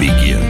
Begins.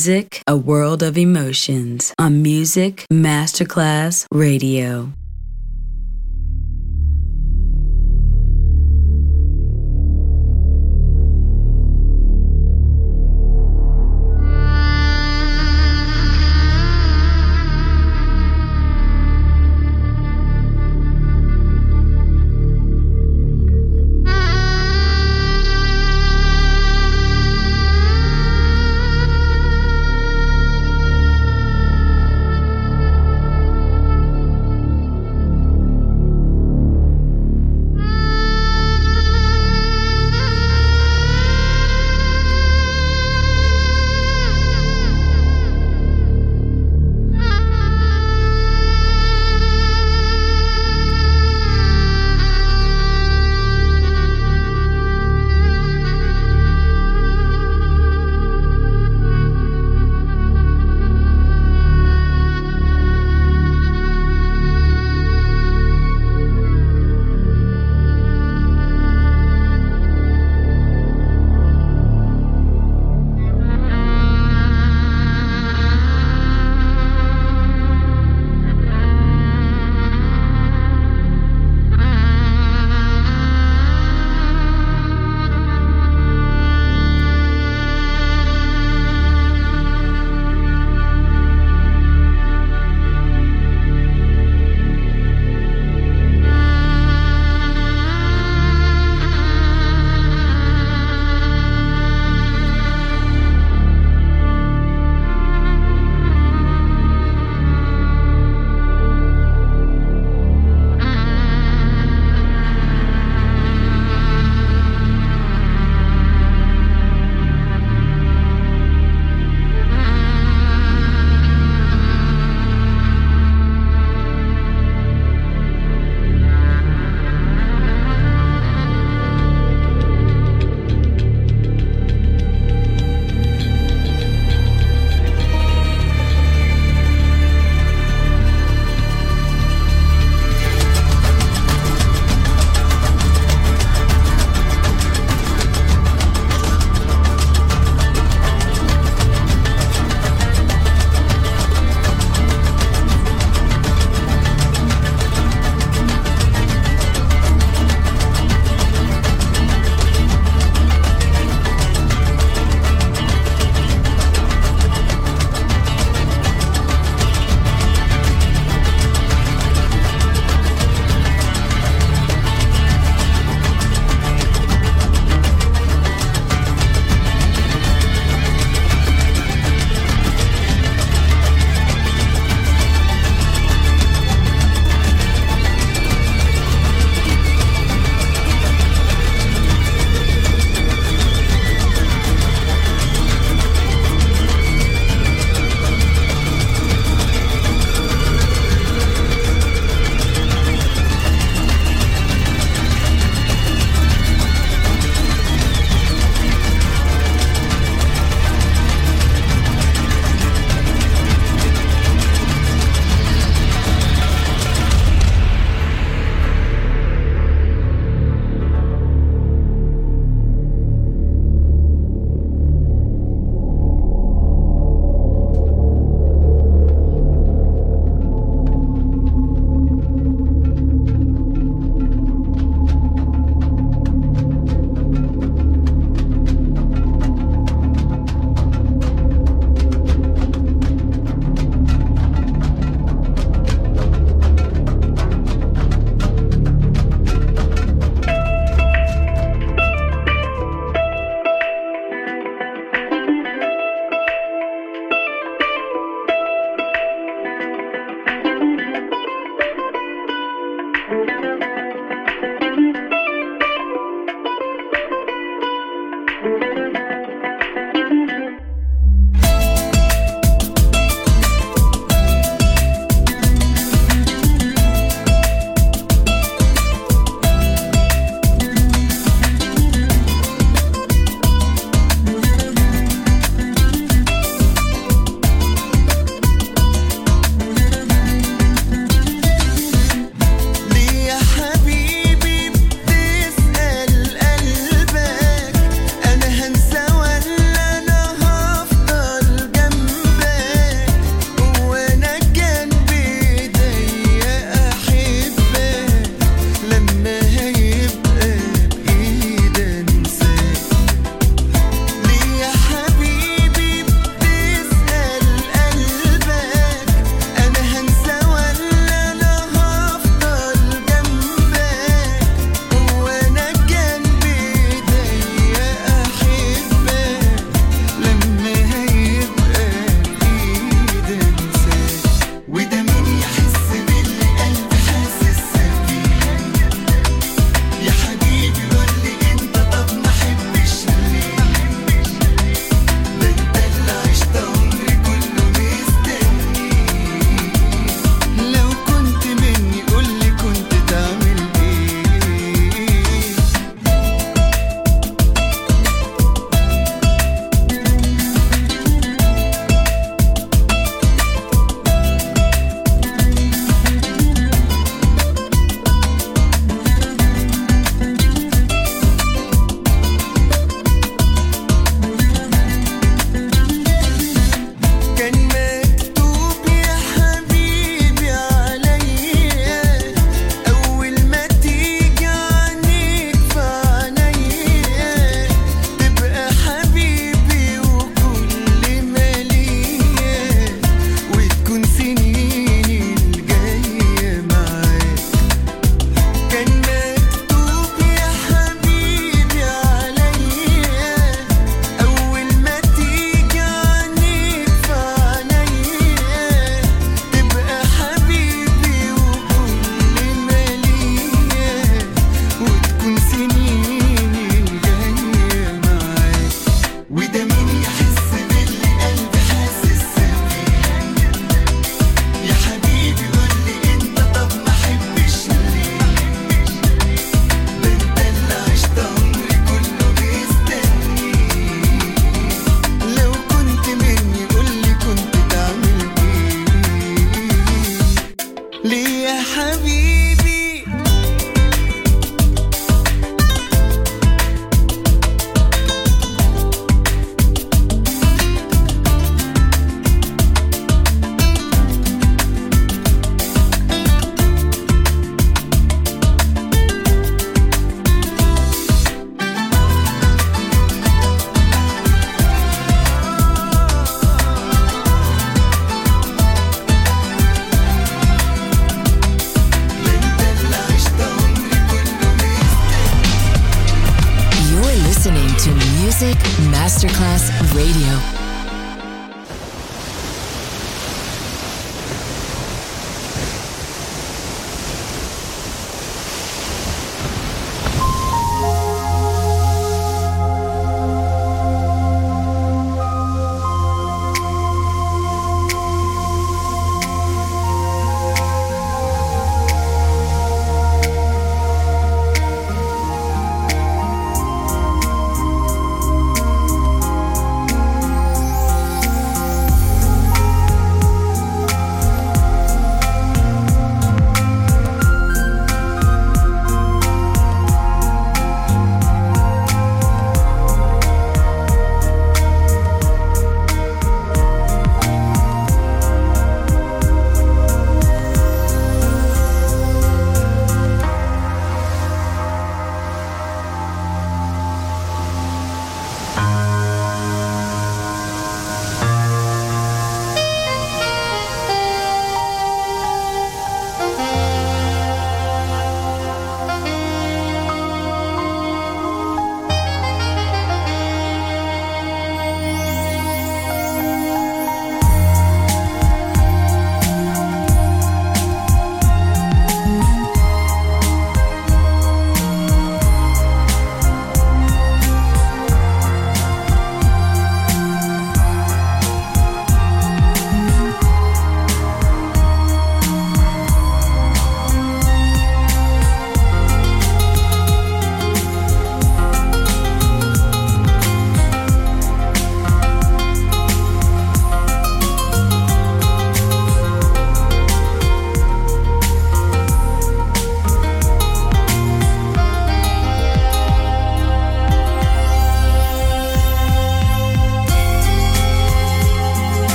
Music, a world of emotions on Music Masterclass Radio.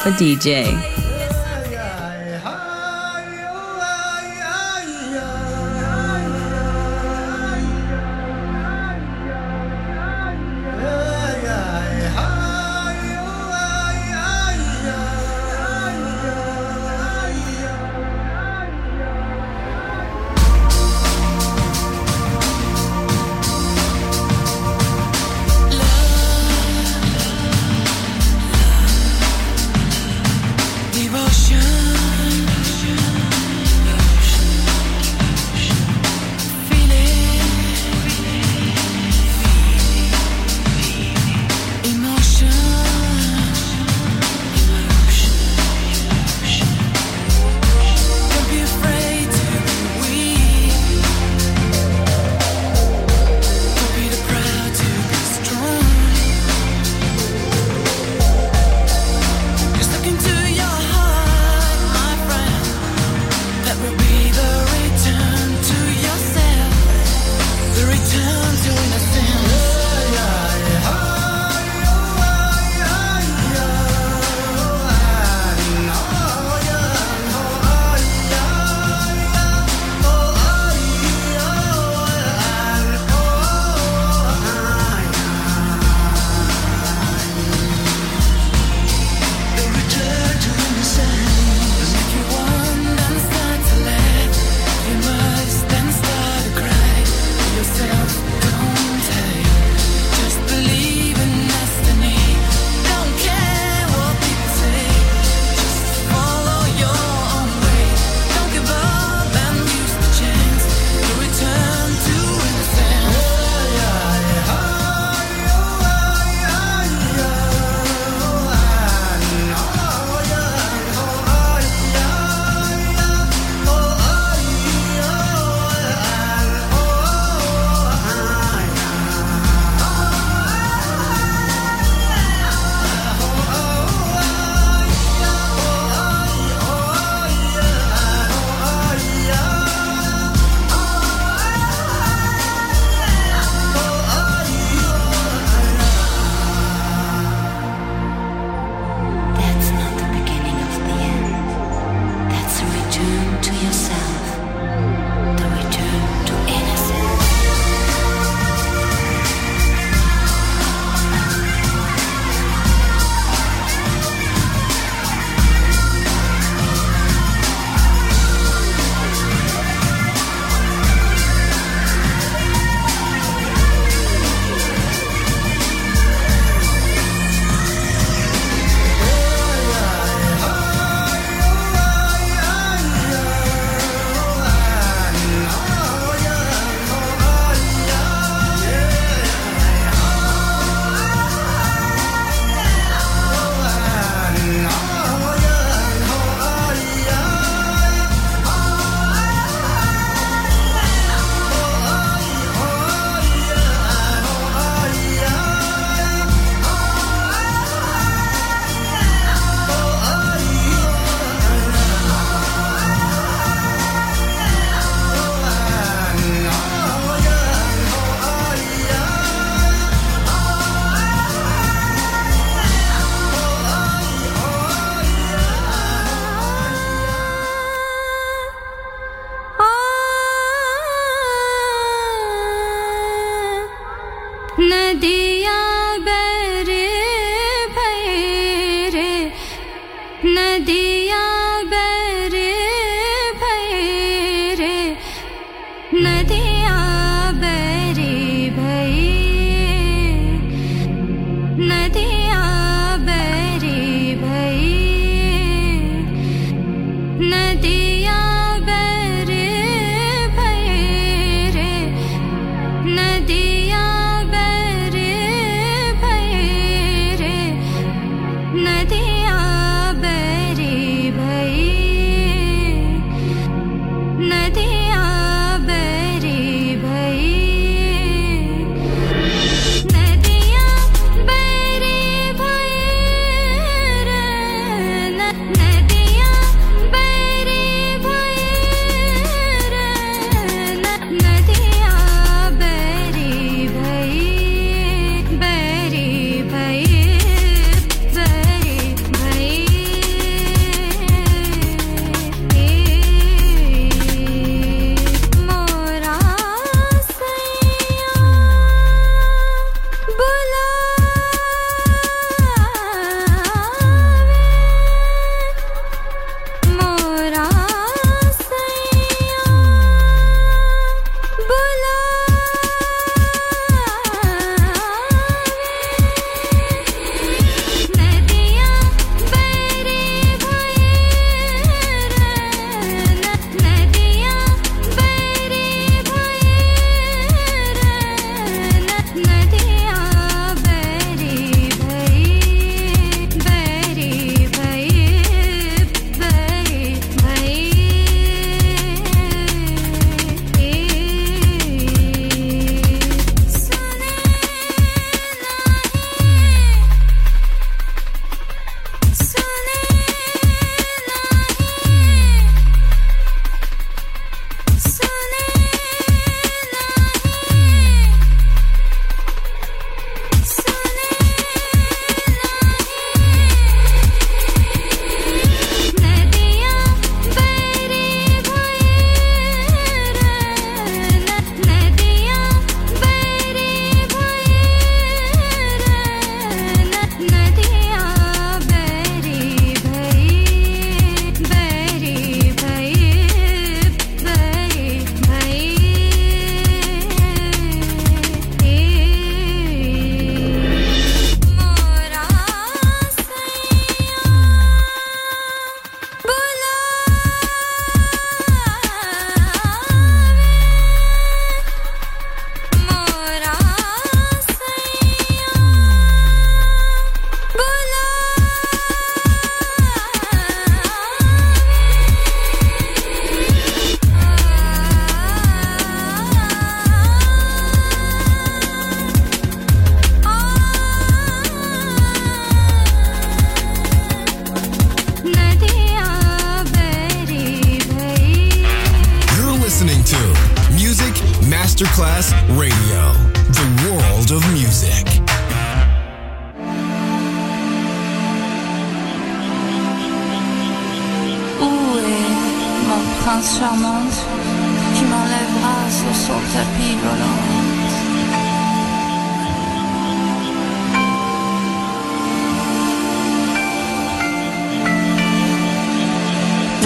Papa DJ.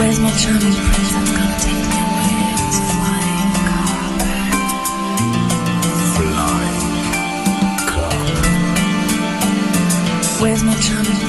Where's my charming prince that's gonna take me away on this flying carpet? Flying carpet. Where's my charming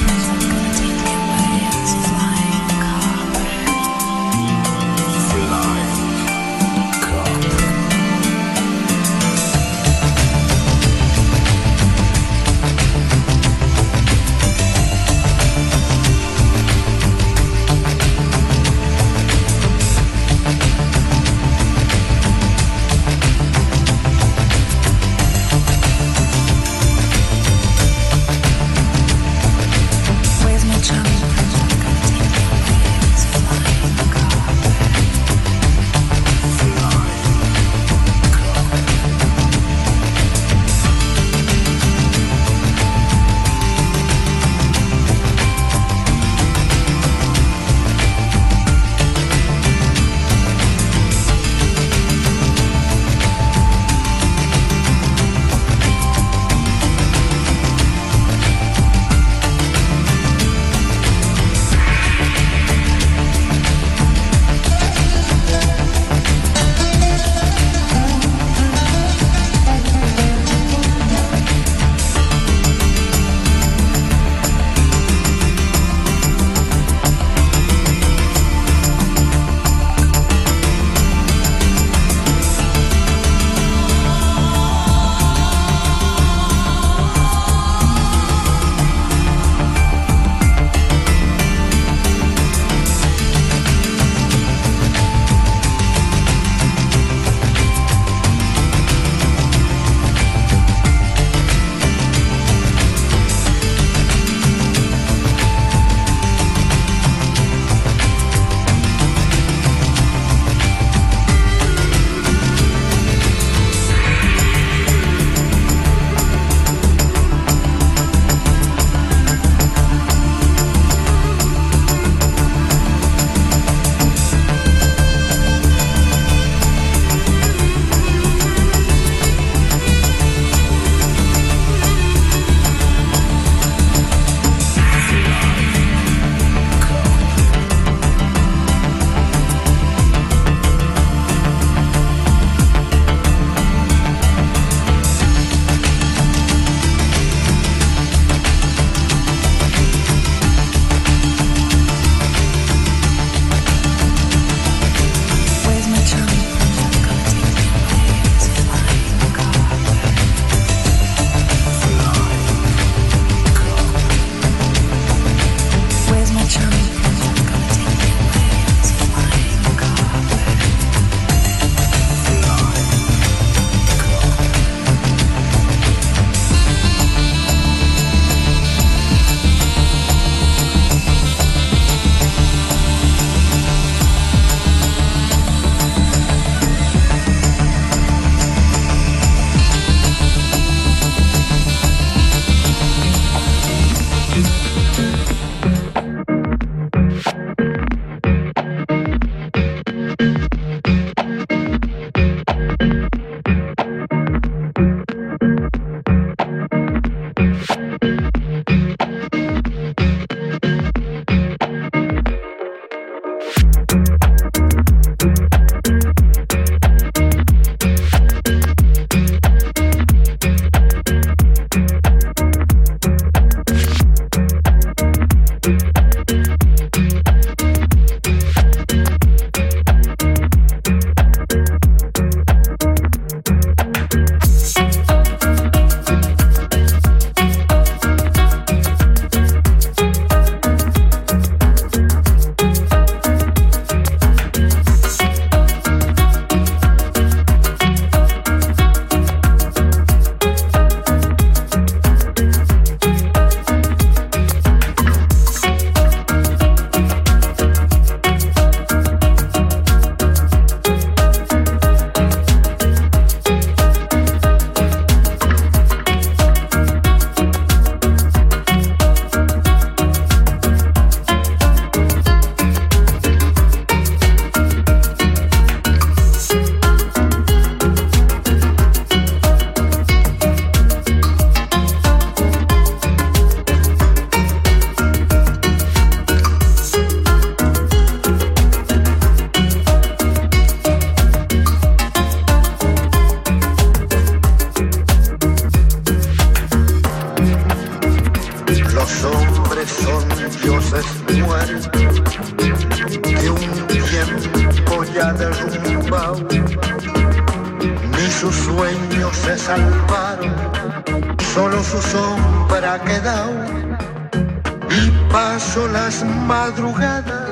paso las madrugadas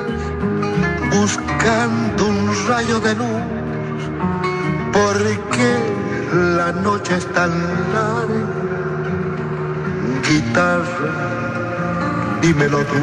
buscando un rayo de luz, porque la noche es tan larga, guitarra, dímelo tú.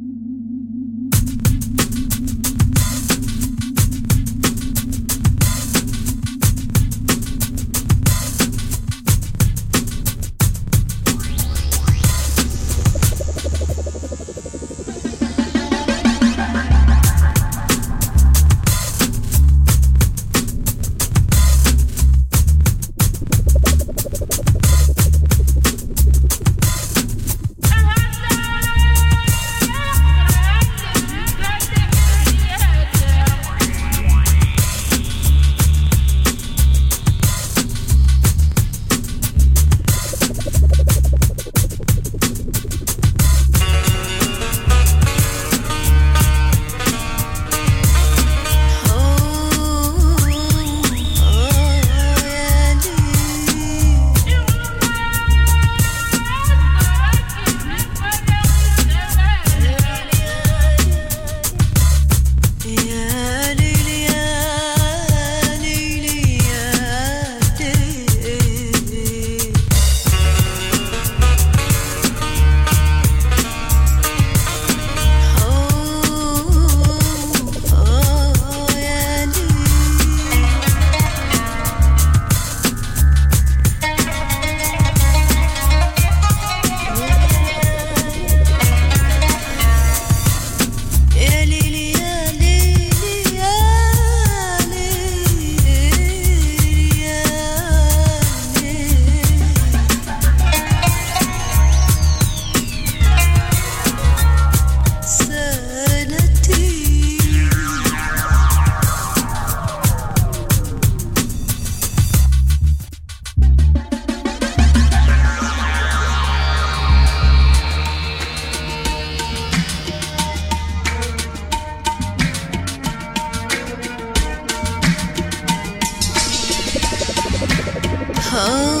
疼